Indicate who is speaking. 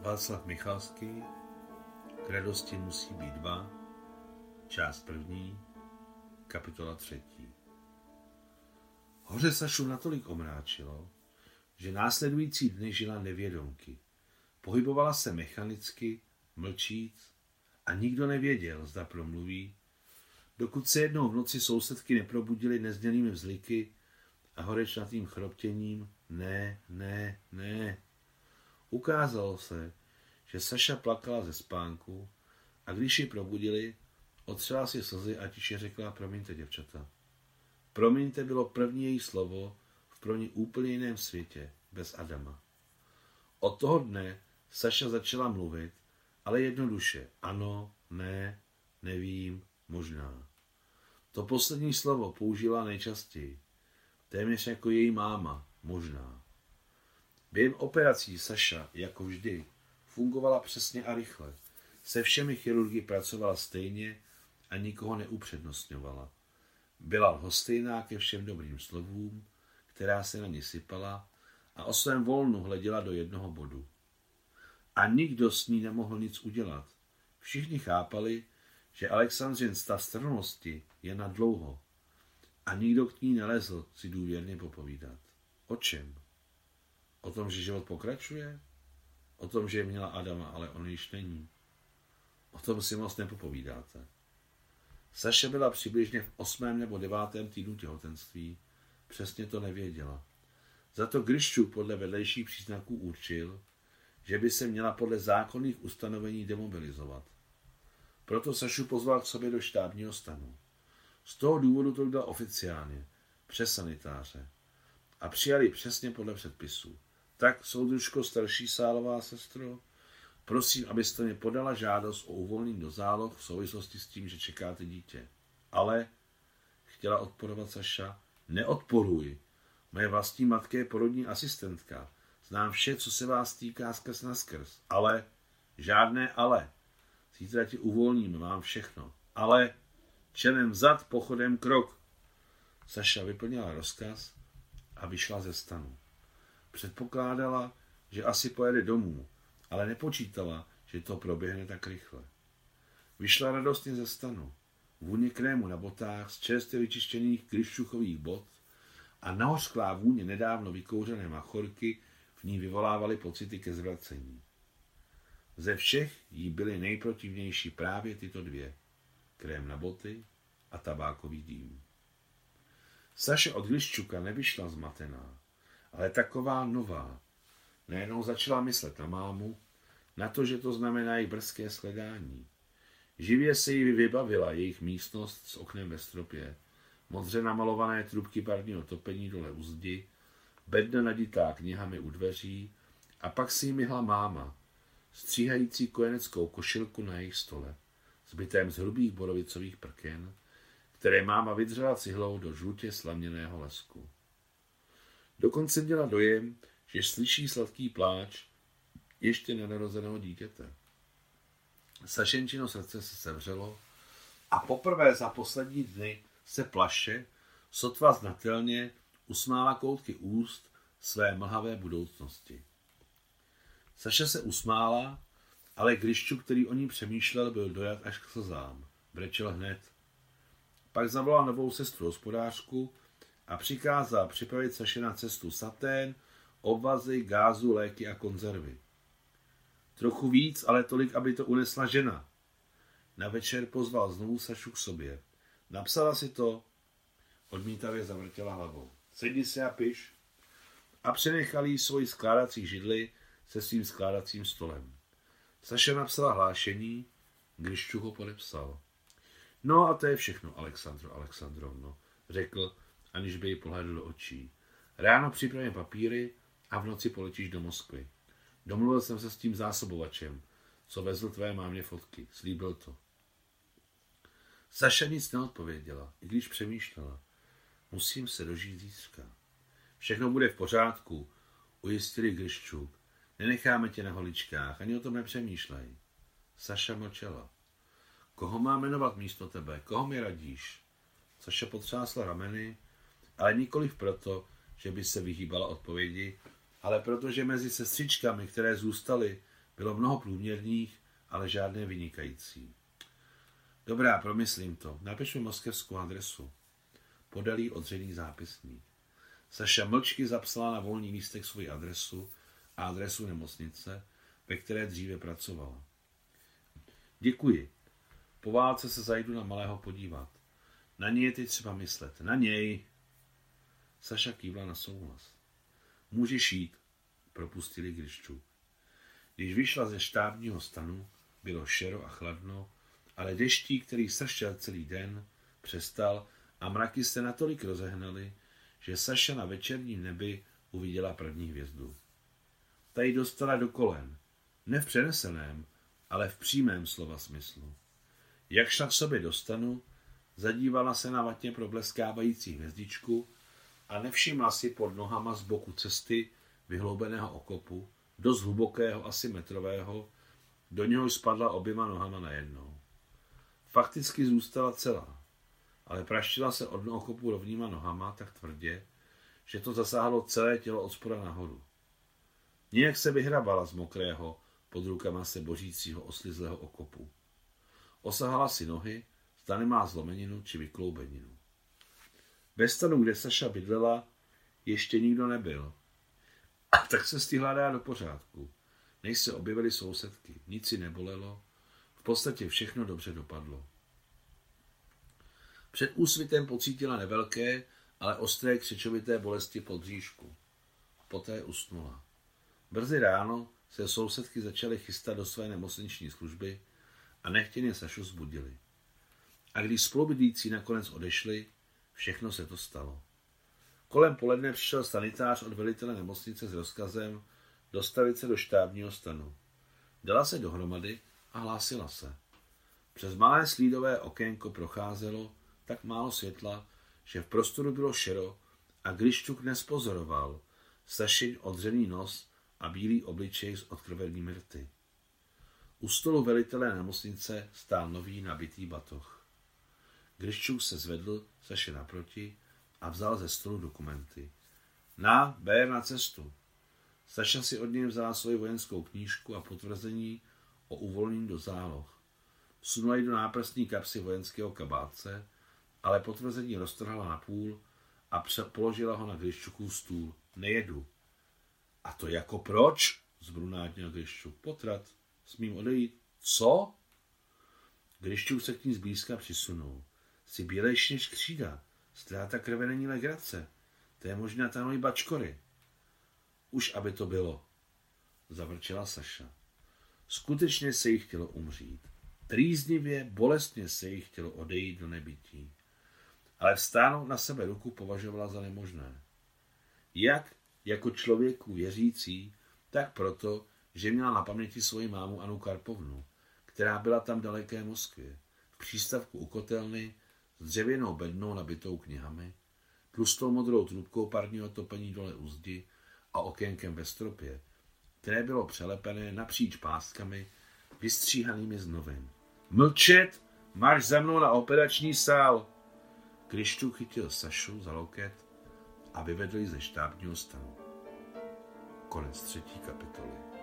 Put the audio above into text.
Speaker 1: Václav Michalský K radosti musí být dva Část první Kapitola třetí Hoře Sašu natolik omráčilo, že následující dny žila nevědomky. Pohybovala se mechanicky, mlčíc a nikdo nevěděl, zda promluví, dokud se jednou v noci sousedky neprobudily nezděnými vzliky a horečnatým chroptěním ne, ne, ne. Ukázalo se, že Saša plakala ze spánku a když ji probudili, otřela si slzy a tiše řekla, promiňte děvčata. Promiňte bylo první její slovo v pro ní úplně jiném světě, bez Adama. Od toho dne Saša začala mluvit, ale jednoduše. Ano, ne, nevím, možná. To poslední slovo použila nejčastěji. Téměř jako její máma, možná. Během operací Saša, jako vždy, fungovala přesně a rychle. Se všemi chirurgy pracovala stejně a nikoho neupřednostňovala. Byla lhostejná ke všem dobrým slovům, která se na ní sypala a o svém volnu hleděla do jednoho bodu. A nikdo s ní nemohl nic udělat. Všichni chápali, že Alexandřin stav strnosti je na dlouho a nikdo k ní nelezl si důvěrně popovídat. O čem? O tom, že život pokračuje? O tom, že měla Adama, ale on již není. O tom si moc nepopovídáte. Saše byla přibližně v osmém nebo devátém týdnu těhotenství. Přesně to nevěděla. Za to Gryščuk podle vedlejších příznaků určil, že by se měla podle zákonných ustanovení demobilizovat. Proto Sašu pozval k sobě do štábního stanu. Z toho důvodu to udělal oficiálně, přes sanitáře. A přijali přesně podle předpisů. Tak, soudružko starší sálová sestro, prosím, abyste mi podala žádost o uvolnění do záloh v souvislosti s tím, že čekáte dítě. Ale, chtěla odporovat Saša, neodporuji. Moje vlastní matka je porodní asistentka. Znám vše, co se vás týká skrz na skrz. Ale, žádné ale. Zítra ti uvolním, mám všechno. Ale, čelem zad, pochodem krok. Saša vyplnila rozkaz a vyšla ze stanu. Předpokládala, že asi pojede domů, ale nepočítala, že to proběhne tak rychle. Vyšla radostně ze stanu. Vůně krému na botách z čerstvě vyčištěných kryščuchových bot a nahořklá vůně nedávno vykouřené machorky v ní vyvolávaly pocity ke zvracení. Ze všech jí byly nejprotivnější právě tyto dvě. Krém na boty a tabákový dým. Saše od Gliščuka nevyšla zmatená ale taková nová. Najednou začala myslet na mámu, na to, že to znamená i brzké sledání. Živě se jí vybavila jejich místnost s oknem ve stropě, modře namalované trubky parního topení dole u zdi, bedna naditá knihami u dveří a pak si jí myhla máma, stříhající kojeneckou košilku na jejich stole, zbytém z hrubých borovicových prken, které máma vydřela cihlou do žlutě slaměného lesku. Dokonce měla dojem, že slyší sladký pláč ještě nenarozeného dítěte. Sašenčino srdce se sevřelo a poprvé za poslední dny se plaše, sotva znatelně usmála koutky úst své mlhavé budoucnosti. Saša se usmála, ale Grišču, který o ní přemýšlel, byl dojat až k slzám. Brečel hned. Pak zavolal novou sestru hospodářku a přikázal připravit Saše na cestu satén, obvazy, gázu, léky a konzervy. Trochu víc, ale tolik, aby to unesla žena. Na večer pozval znovu Sašu k sobě. Napsala si to, odmítavě zavrtěla hlavou. Sedni se a piš. A přenechal jí svoji skládací židli se svým skládacím stolem. Saša napsala hlášení, když ho podepsal. No a to je všechno, Alexandro Alexandrovno, řekl, aniž by ji pohledl do očí. Ráno připravím papíry a v noci poletíš do Moskvy. Domluvil jsem se s tím zásobovačem, co vezl tvé mámě fotky. Slíbil to. Saša nic neodpověděla, i když přemýšlela. Musím se dožít zítřka. Všechno bude v pořádku, ujistili Gryščuk. Nenecháme tě na holičkách, ani o tom nepřemýšlej. Saša mlčela. Koho má jmenovat místo tebe? Koho mi radíš? Saša potřásla rameny ale nikoliv proto, že by se vyhýbala odpovědi, ale protože mezi sestřičkami, které zůstaly, Bylo mnoho průměrných, ale žádné vynikající. Dobrá, promyslím to. Napišu moskevskou adresu. Podalý odřený zápisník. Saša mlčky zapsala na volný místek svoji adresu a adresu nemocnice, ve které dříve pracovala. Děkuji. Po válce se zajdu na malého podívat. Na něj je teď třeba myslet. Na něj. Saša kývla na souhlas. Můžeš jít, propustili Griščuk. Když vyšla ze štábního stanu, bylo šero a chladno, ale deští, který sršel celý den, přestal a mraky se natolik rozehnaly, že Saša na večerním nebi uviděla první hvězdu. Ta ji dostala do kolen, ne v přeneseném, ale v přímém slova smyslu. Jak šla k sobě do stanu, zadívala se na vatně probleskávající hvězdičku a nevšimla si pod nohama z boku cesty vyhloubeného okopu, dost hlubokého, asi metrového, do něho spadla oběma nohama najednou. Fakticky zůstala celá, ale praštila se od okopu rovnýma nohama tak tvrdě, že to zasáhlo celé tělo od spoda nahoru. Nějak se vyhrabala z mokrého, pod rukama se božícího oslizlého okopu. Osahala si nohy, zda nemá zlomeninu či vykloubeninu. Ve stanu, kde Saša bydlela, ještě nikdo nebyl. A tak se stihla dát do pořádku. Než se objevily sousedky, nic si nebolelo, v podstatě všechno dobře dopadlo. Před úsvitem pocítila nevelké, ale ostré křičovité bolesti pod bříšku. Poté usnula. Brzy ráno se sousedky začaly chystat do své nemocniční služby a nechtěně Sašu zbudili. A když spolubydlící nakonec odešli, všechno se to stalo. Kolem poledne přišel sanitář od velitele nemocnice s rozkazem dostavit se do štábního stanu. Dala se dohromady a hlásila se. Přes malé slídové okénko procházelo tak málo světla, že v prostoru bylo šero a Griščuk nespozoroval Sašin odřený nos a bílý obličej s odkrvenými rty. U stolu velitele nemocnice stál nový nabitý batoh. Griščuk se zvedl, Saše naproti a vzal ze stolu dokumenty. Na, ber na cestu. Saša si od něj vzala svoji vojenskou knížku a potvrzení o uvolnění do záloh. Vsunula ji do náprstní kapsy vojenského kabátce, ale potvrzení roztrhala na půl a položila ho na Gryščukův stůl. Nejedu. A to jako proč? Zbrunátnil Gryščuk. Potrat. Smím odejít. Co? Gryščuk se k ní zblízka přisunul. Jsi bělejší než křída. Ztráta krve není legrace. To je možná ta mojí bačkory. Už aby to bylo, zavrčela Saša. Skutečně se jí chtělo umřít. Trýznivě, bolestně se jí chtělo odejít do nebytí. Ale vstánout na sebe ruku považovala za nemožné. Jak jako člověku věřící, tak proto, že měla na paměti svoji mámu Anu Karpovnu, která byla tam daleké Moskvě, v přístavku u kotelny s dřevěnou bednou nabitou knihami, tlustou modrou trubkou parního topení dole u zdi a okénkem ve stropě, které bylo přelepené napříč pástkami vystříhanými z novin. Mlčet! Máš za mnou na operační sál! Krištu chytil Sašu za loket a vyvedl ji ze štábního stanu. Konec třetí kapitoly.